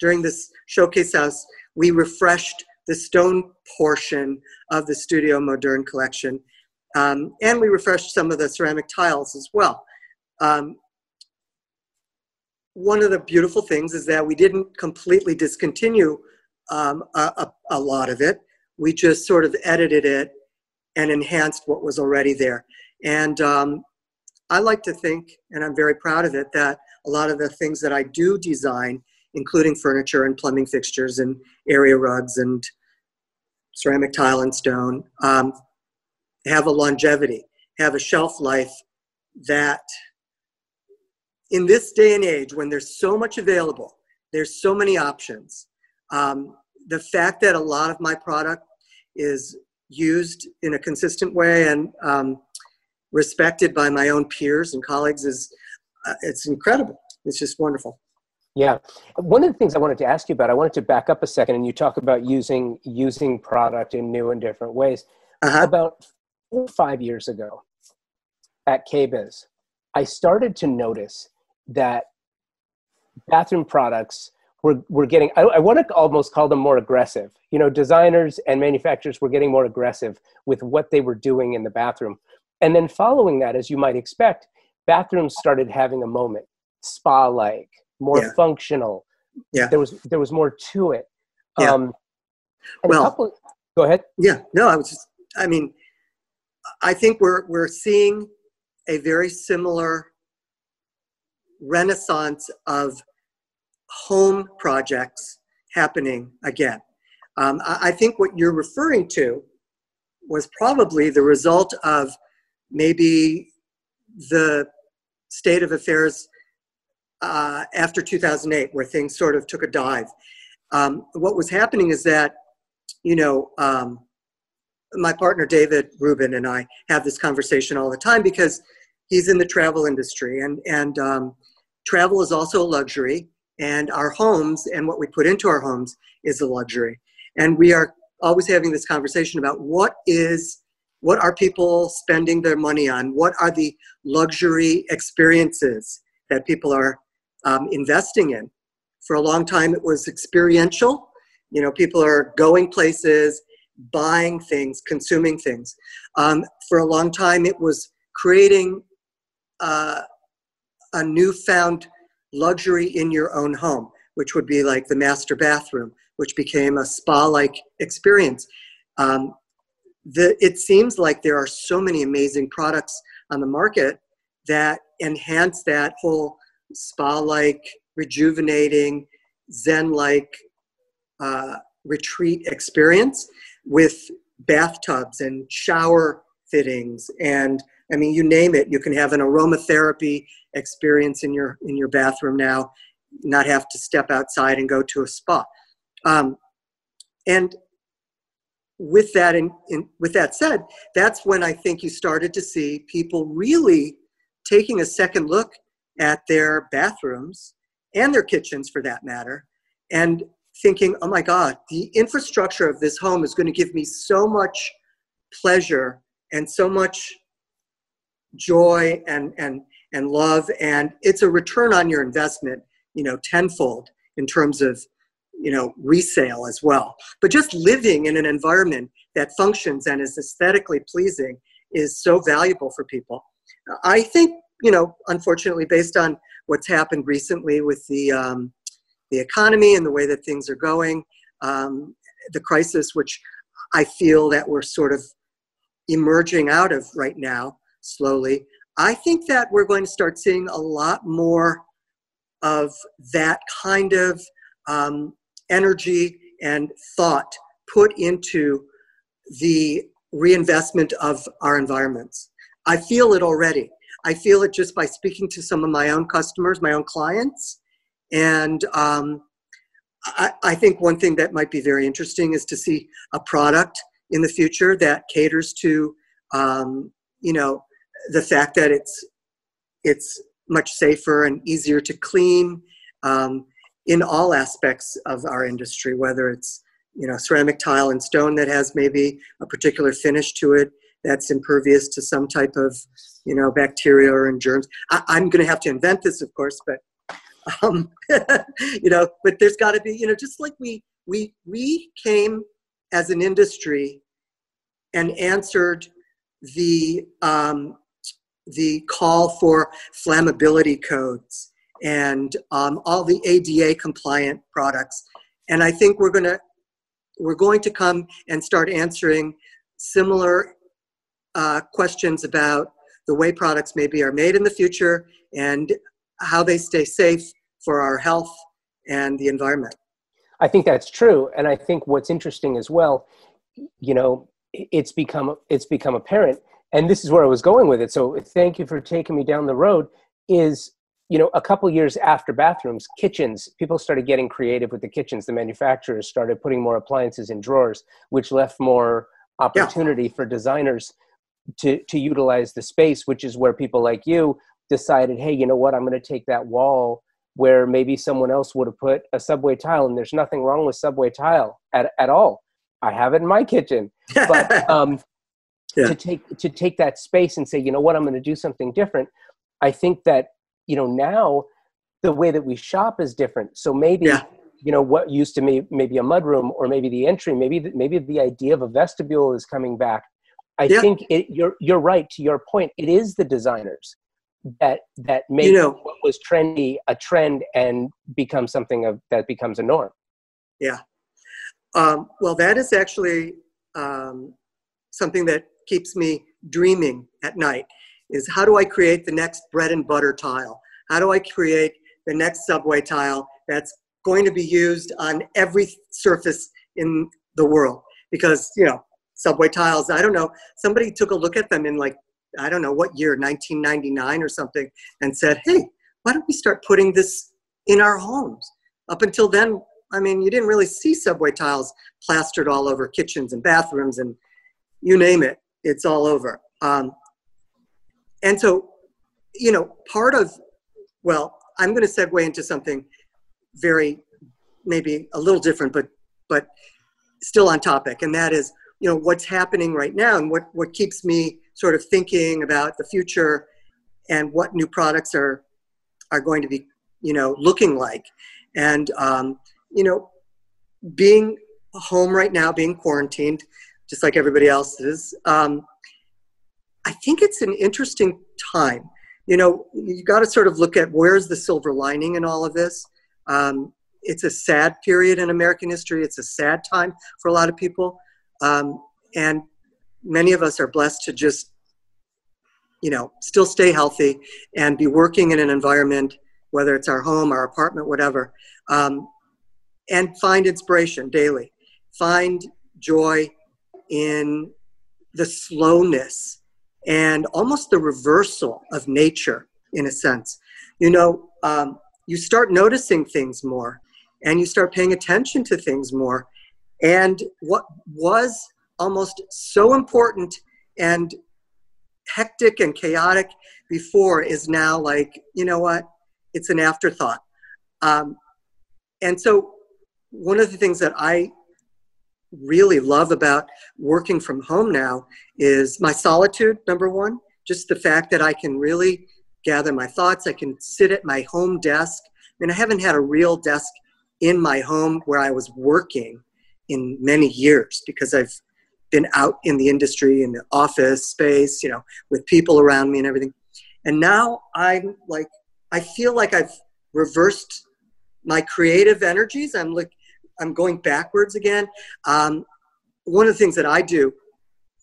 during this showcase house we refreshed the stone portion of the Studio Moderne collection um, and we refreshed some of the ceramic tiles as well. Um, one of the beautiful things is that we didn't completely discontinue um, a, a, a lot of it. We just sort of edited it and enhanced what was already there. And um, i like to think and i'm very proud of it that a lot of the things that i do design including furniture and plumbing fixtures and area rugs and ceramic tile and stone um, have a longevity have a shelf life that in this day and age when there's so much available there's so many options. Um, the fact that a lot of my product is used in a consistent way and um, respected by my own peers and colleagues is uh, it's incredible it's just wonderful Yeah. One of the things I wanted to ask you about, I wanted to back up a second and you talk about using using product in new and different ways. uh-huh. About four five years ago at KBIS, I started to notice that bathroom products were, were getting, I, I want to almost call them more aggressive. You know, designers and manufacturers were getting more aggressive with what they were doing in the bathroom. And then following that, as you might expect, bathrooms started having a moment, spa like, more Yeah. functional. Yeah. There was there was more to it. Yeah. Um, Well- couple, go ahead. Yeah, no, I was just, I mean, I think we're, we're seeing a very similar renaissance of home projects happening again. Um, I, I think what you're referring to was probably the result of maybe the state of affairs uh, after 2008, where things sort of took a dive. Um, what was happening is that, you know, um, my partner David Rubin and I have this conversation all the time because he's in the travel industry, and and um, travel is also a luxury, and our homes and what we put into our homes is a luxury, and we are always having this conversation about what is what are people spending their money on? What are the luxury experiences that people are um, investing in? For a long time it was experiential. You know people are going places buying things consuming things. Um, for a long time it was creating uh, a newfound luxury in your own home which would be like the master bathroom which became a spa-like experience. Um, the, it seems like there are so many amazing products on the market that enhance that whole spa-like, rejuvenating, zen-like uh, retreat experience with bathtubs and shower fittings and I mean, you name it. You can have an aromatherapy experience in your in your bathroom now, not have to step outside and go to a spa. Um, and with that, in, in, with that said, that's when I think you started to see people really taking a second look at their bathrooms and their kitchens, for that matter, and thinking, "Oh my God, the infrastructure of this home is going to give me so much pleasure and so much joy and and and love, and it's a return on your investment, you know, tenfold in terms of you know resale as well. But just living in an environment that functions and is aesthetically pleasing is so valuable for people. I think you know unfortunately based on what's happened recently with the um, the economy and the way that things are going um, the crisis which i feel that we're sort of emerging out of right now slowly i think that we're going to start seeing a lot more of that kind of um, energy and thought put into the reinvestment of our environments. I feel it already. I feel it just by speaking to some of my own customers, my own clients. And um, I, I think one thing that might be very interesting is to see a product in the future that caters to, um, you know, the fact that it's it's much safer and easier to clean. Um, in all aspects of our industry, whether it's you know ceramic tile and stone that has maybe a particular finish to it that's impervious to some type of you know bacteria or germs. I, am going to have to invent this, of course, but um, you know, but there's got to be you know just like we we we came as an industry and answered the um, the call for flammability codes and um, all the ADA compliant products. And I think we're going to we're going to come and start answering similar uh, questions about the way products maybe are made in the future and how they stay safe for our health and the environment. I think that's true, and I think what's interesting as well, you know, it's become it's become apparent, and this is where I was going with it. So thank you for taking me down the road. Is you know, a couple years after bathrooms, kitchens, people started getting creative with the kitchens. The manufacturers started putting more appliances in drawers, which left more opportunity yeah. for designers to, to utilize the space, which is where people like you decided, hey, you know what, I'm going to take that wall where maybe someone else would have put a subway tile, and there's nothing wrong with subway tile at, at all. I have it in my kitchen. But um, yeah. to take to take that space and say, you know what, I'm going to do something different. I think that you know now the way that we shop is different so maybe yeah. you know what used to be maybe a mudroom or maybe the entry maybe the, maybe the idea of a vestibule is coming back i yeah. think it, you're you're right to your point it is the designers that that make you know, what was trendy a trend and become something of that becomes a norm yeah um, well that is actually um, something that keeps me dreaming at night is how do I create the next bread and butter tile? How do I create the next subway tile that's going to be used on every surface in the world? Because, you know, subway tiles, I don't know, somebody took a look at them in like I don't know what year, 1999 or something, and said, hey, why don't we start putting this in our homes? Up until then, I mean, you didn't really see subway tiles plastered all over kitchens and bathrooms and you name it, it's all over. Um, and so, you know, part of, well, I'm going to segue into something very, maybe a little different, but but still on topic, and that is, you know, what's happening right now and what what keeps me sort of thinking about the future and what new products are are going to be, you know, looking like, and um, you know, being home right now, being quarantined, just like everybody else's. Um, I think it's an interesting time. You know, you got to sort of look at where's the silver lining in all of this. Um, it's a sad period in American history. It's a sad time for a lot of people, um, and many of us are blessed to just, you know, still stay healthy and be working in an environment, whether it's our home, our apartment, whatever, um, and find inspiration daily. Find joy in the slowness and almost the reversal of nature in a sense. You know, um, you start noticing things more and you start paying attention to things more. And what was almost so important and hectic and chaotic before is now like, you know what? It's an afterthought. Um, and so, one of the things that I really love about working from home now is my solitude, number one, just the fact that I can really gather my thoughts. I can sit at my home desk. I mean, I haven't had a real desk in my home where I was working in many years because I've been out in the industry, in the office space, you know, with people around me and everything. And now I'm like, I feel like I've reversed my creative energies. I'm like, I'm going backwards again. Um, one of the things that I do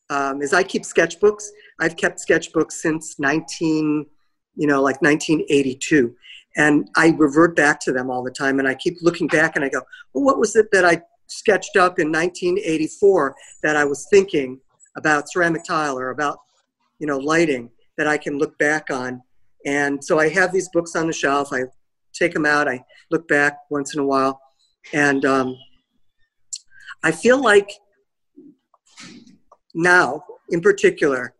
um, is I keep sketchbooks. I've kept sketchbooks since 19, you know, like 1982, and I revert back to them all the time. And I keep looking back, and I go, well, what was it that I sketched up in 1984 that I was thinking about ceramic tile or about, you know, lighting that I can look back on. And so I have these books on the shelf. I take them out. I look back once in a while and um, I feel like now, in particular,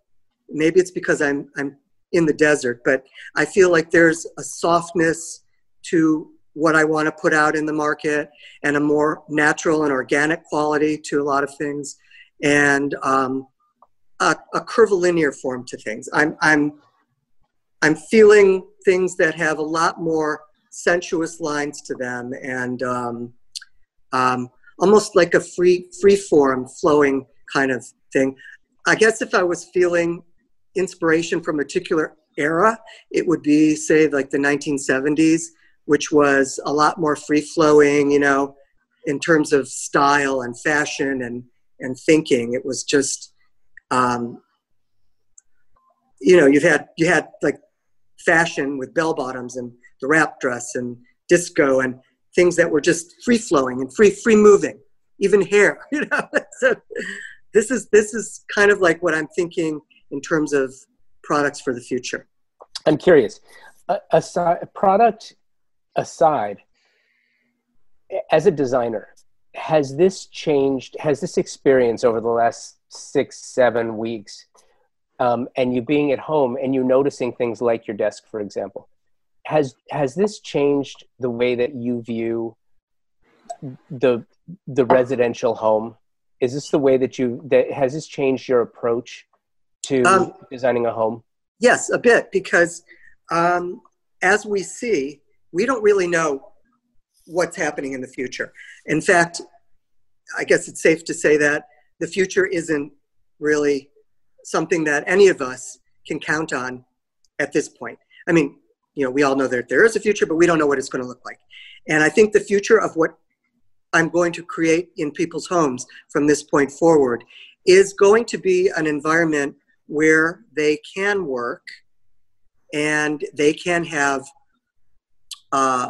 maybe it's because I'm, I'm in the desert, but I feel like there's a softness to what I want to put out in the market and a more natural and organic quality to a lot of things and um, a, a curvilinear form to things. I'm, I'm, I'm feeling things that have a lot more sensuous lines to them and um, um, almost like a free free form flowing kind of thing. I guess if I was feeling inspiration from a particular era, it would be say like the 1970s, which was a lot more free flowing, you know, in terms of style and fashion and and thinking. It was just um, you know, you've had you had like fashion with bell bottoms and the wrap dress and disco and things that were just free flowing and free free moving, even hair. You know, so this is this is kind of like what I'm thinking in terms of products for the future. I'm curious, aside product aside, as a designer, has this changed? Has this experience over the last six seven weeks? Um, and you being at home and you noticing things like your desk, for example, has has this changed the way that you view the the residential home? Is this the way that you that has this changed your approach to um, designing a home? Yes, a bit because um, as we see, we don't really know what's happening in the future. In fact, I guess it's safe to say that the future isn't really something that any of us can count on at this point. I mean, you know, we all know that there is a future, but we don't know what it's going to look like. And I think the future of what I'm going to create in people's homes from this point forward is going to be an environment where they can work and they can have uh,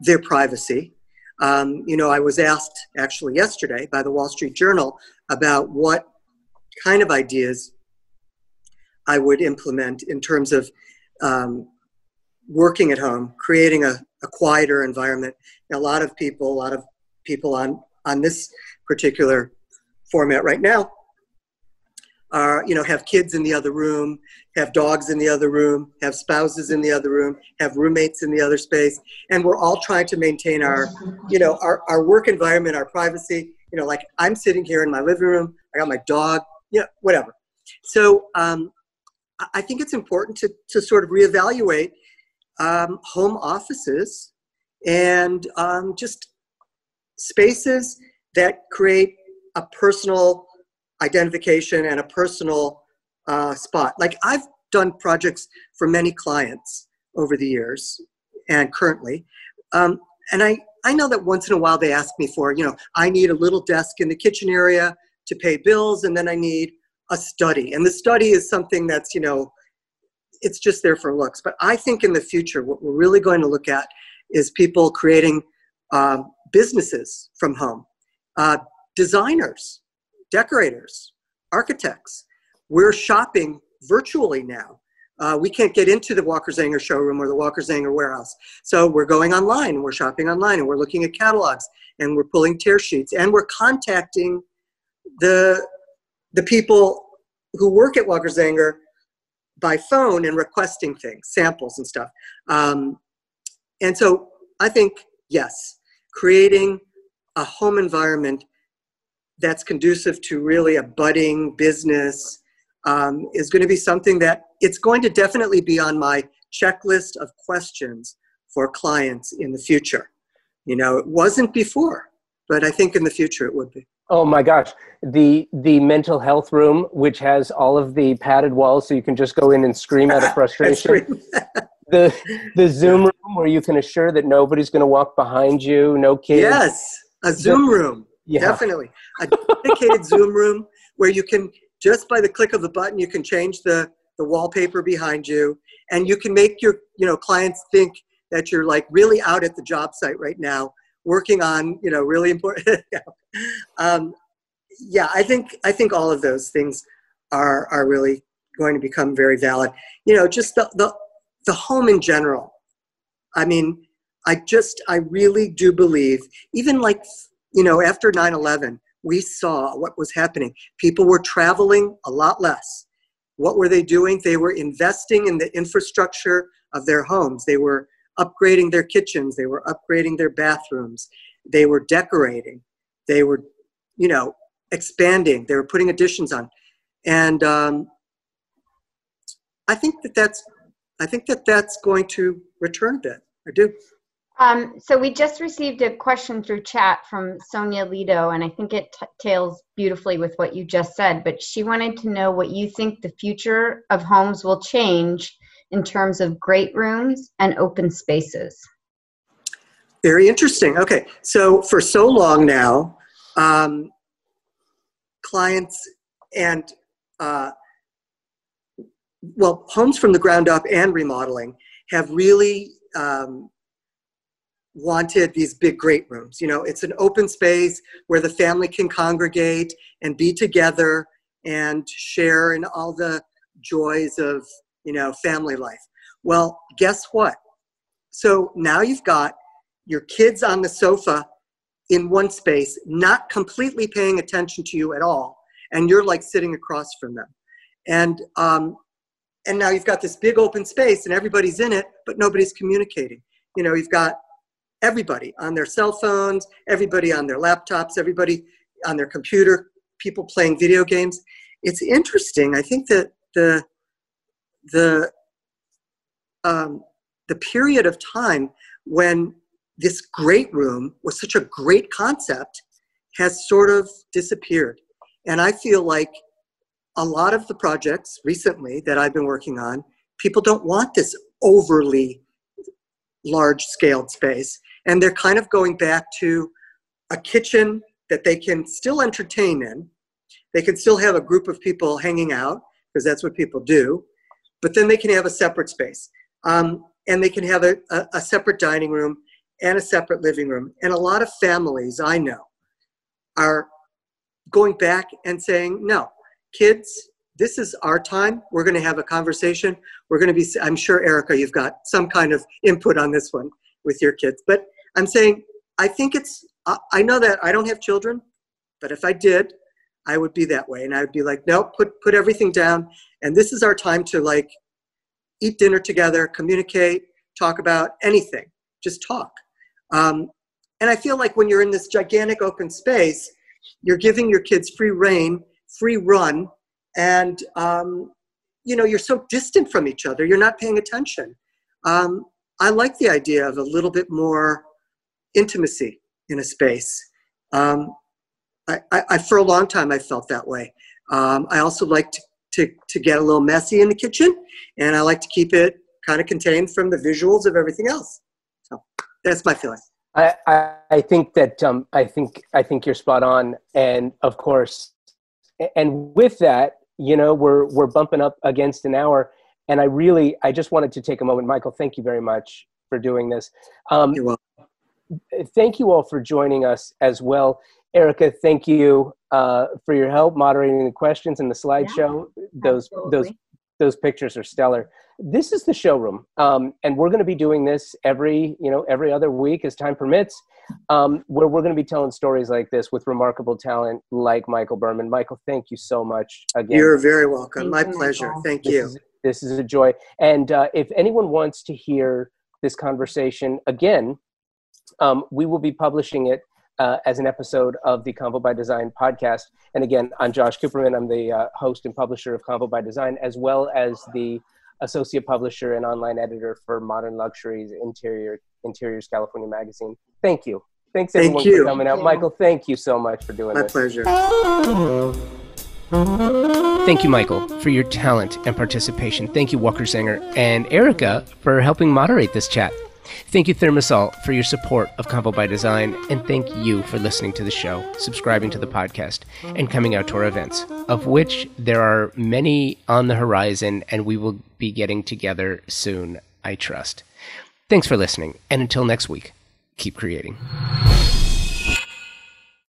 their privacy. Um, you know, I was asked actually yesterday by the Wall Street Journal about what kind of ideas I would implement in terms of um, working at home, creating a, a quieter environment. Now, a lot of people, a lot of people on on this particular format right now are you know have kids in the other room have dogs in the other room have spouses in the other room have roommates in the other space. And we're all trying to maintain our you know our, our work environment our privacy. You know like i'm sitting here in my living room i got my dog yeah you know, whatever. So um, i think it's important to, to sort of reevaluate um, home offices and um, just spaces that create a personal identification and a personal uh, spot. Like I've done projects for many clients over the years and currently. Um, and I, I know that once in a while they ask me for, you know, I need a little desk in the kitchen area to pay bills, and then I need a study. And the study is something that's, you know, it's just there for looks. But I think in the future, what we're really going to look at is people creating um, businesses from home, uh, designers, decorators, architects. We're shopping virtually now. Uh, we can't get into the Walker Zanger showroom or the Walker Zanger warehouse. So we're going online, and we're shopping online, and we're looking at catalogs, and we're pulling tear sheets, and we're contacting the, the people who work at Walker Zanger by phone and requesting things, samples and stuff. Um, and so I think, yes, creating a home environment that's conducive to really a budding business um, is going to be something that it's going to definitely be on my checklist of questions for clients in the future. You know, it wasn't before, but I think in the future it would be. Oh my gosh, the the mental health room, which has all of the padded walls, so you can just go in and scream out of frustration. the the Zoom room where you can assure that nobody's going to walk behind you, no kids. Yes, a Zoom room. Yeah. Definitely. A dedicated Zoom room where you can, just by the click of the button, you can change the, the wallpaper behind you and you can make your you know clients think that you're like really out at the job site right now working on you know really important um, yeah i think i think all of those things are are really going to become very valid you know just the the, the home in general i mean i just i really do believe even like you know, after 9 11, we saw what was happening. People were traveling a lot less. What were they doing? They were investing in the infrastructure of their homes. They were upgrading their kitchens. They were upgrading their bathrooms. They were decorating. They were, you know, expanding. They were putting additions on. And um, I think that that's, I think that that's going to return a bit. I do. Um, so we just received a question through chat from Sonia Lido, and I think it t- tails beautifully with what you just said. But she wanted to know what you think the future of homes will change in terms of great rooms and open spaces. Very interesting. Okay, so for so long now, um, clients and uh, well, homes from the ground up and remodeling have really um, wanted these big great rooms you know it's an open space where the family can congregate and be together and share in all the joys of you know family life well guess what so now you've got your kids on the sofa in one space not completely paying attention to you at all and you're like sitting across from them and um, and now you've got this big open space and everybody's in it but nobody's communicating you know you've got everybody on their cell phones, everybody on their laptops, everybody on their computer, people playing video games. It's interesting. I think that the the um, the period of time when this great room was such a great concept has sort of disappeared. And I feel like a lot of the projects recently that I've been working on, people don't want this overly large scaled space. And they're kind of going back to a kitchen that they can still entertain in. They can still have a group of people hanging out, because that's what people do, but then they can have a separate space. Um, and they can have a, a, a separate dining room and a separate living room. And a lot of families I know are going back and saying, no, kids, this is our time. We're going to have a conversation. We're going to be, I'm sure, Erica, you've got some kind of input on this one with your kids. But I'm saying, I think it's, I know that I don't have children, but if I did, I would be that way. And I would be like, no, put, put everything down. And this is our time to like eat dinner together, communicate, talk about anything, just talk. Um, and I feel like when you're in this gigantic open space, you're giving your kids free reign, free run, and um, you know you're so distant from each other. You're not paying attention. Um, I like the idea of a little bit more intimacy in a space. Um, I, I, I, for a long time, I felt that way. Um, I also like to, to, to get a little messy in the kitchen, and I like to keep it kind of contained from the visuals of everything else. So that's my feeling. I, I, I think that um, I think I think you're spot on, and of course, and with that, you know, we're we're bumping up against an hour, and I really I just wanted to take a moment, Michael. Thank you very much for doing this. Um, You're welcome. Thank you all for joining us as well. Erica, thank you uh, for your help moderating the questions and the slideshow. Yeah, those those those pictures are stellar. This is the showroom, um, and we're going to be doing this every you know every other week as time permits, um, where we're going to be telling stories like this with remarkable talent like Michael Berman. Michael, thank you so much again. You're very welcome. Thank My you, pleasure. Michael. Thank this you. Is, this is a joy. And uh, if anyone wants to hear this conversation again, um, we will be publishing it uh, as an episode of the Convo by Design podcast. And again, I'm Josh Cooperman. I'm the uh, host and publisher of Convo by Design, as well as the associate publisher and online editor for Modern Luxuries Interior Interiors California Magazine. Thank you. Thanks everyone thank you. for coming out. Michael, thank you so much for doing My this. My pleasure. Thank you, Michael, for your talent and participation. Thank you, Walker Zanger and Erica, for helping moderate this chat. Thank you, Thermasol, for your support of Convo by Design, and thank you for listening to the show, subscribing to the podcast, and coming out to our events, of which there are many on the horizon, and we will be getting together soon, I trust. Thanks for listening, and until next week, keep creating.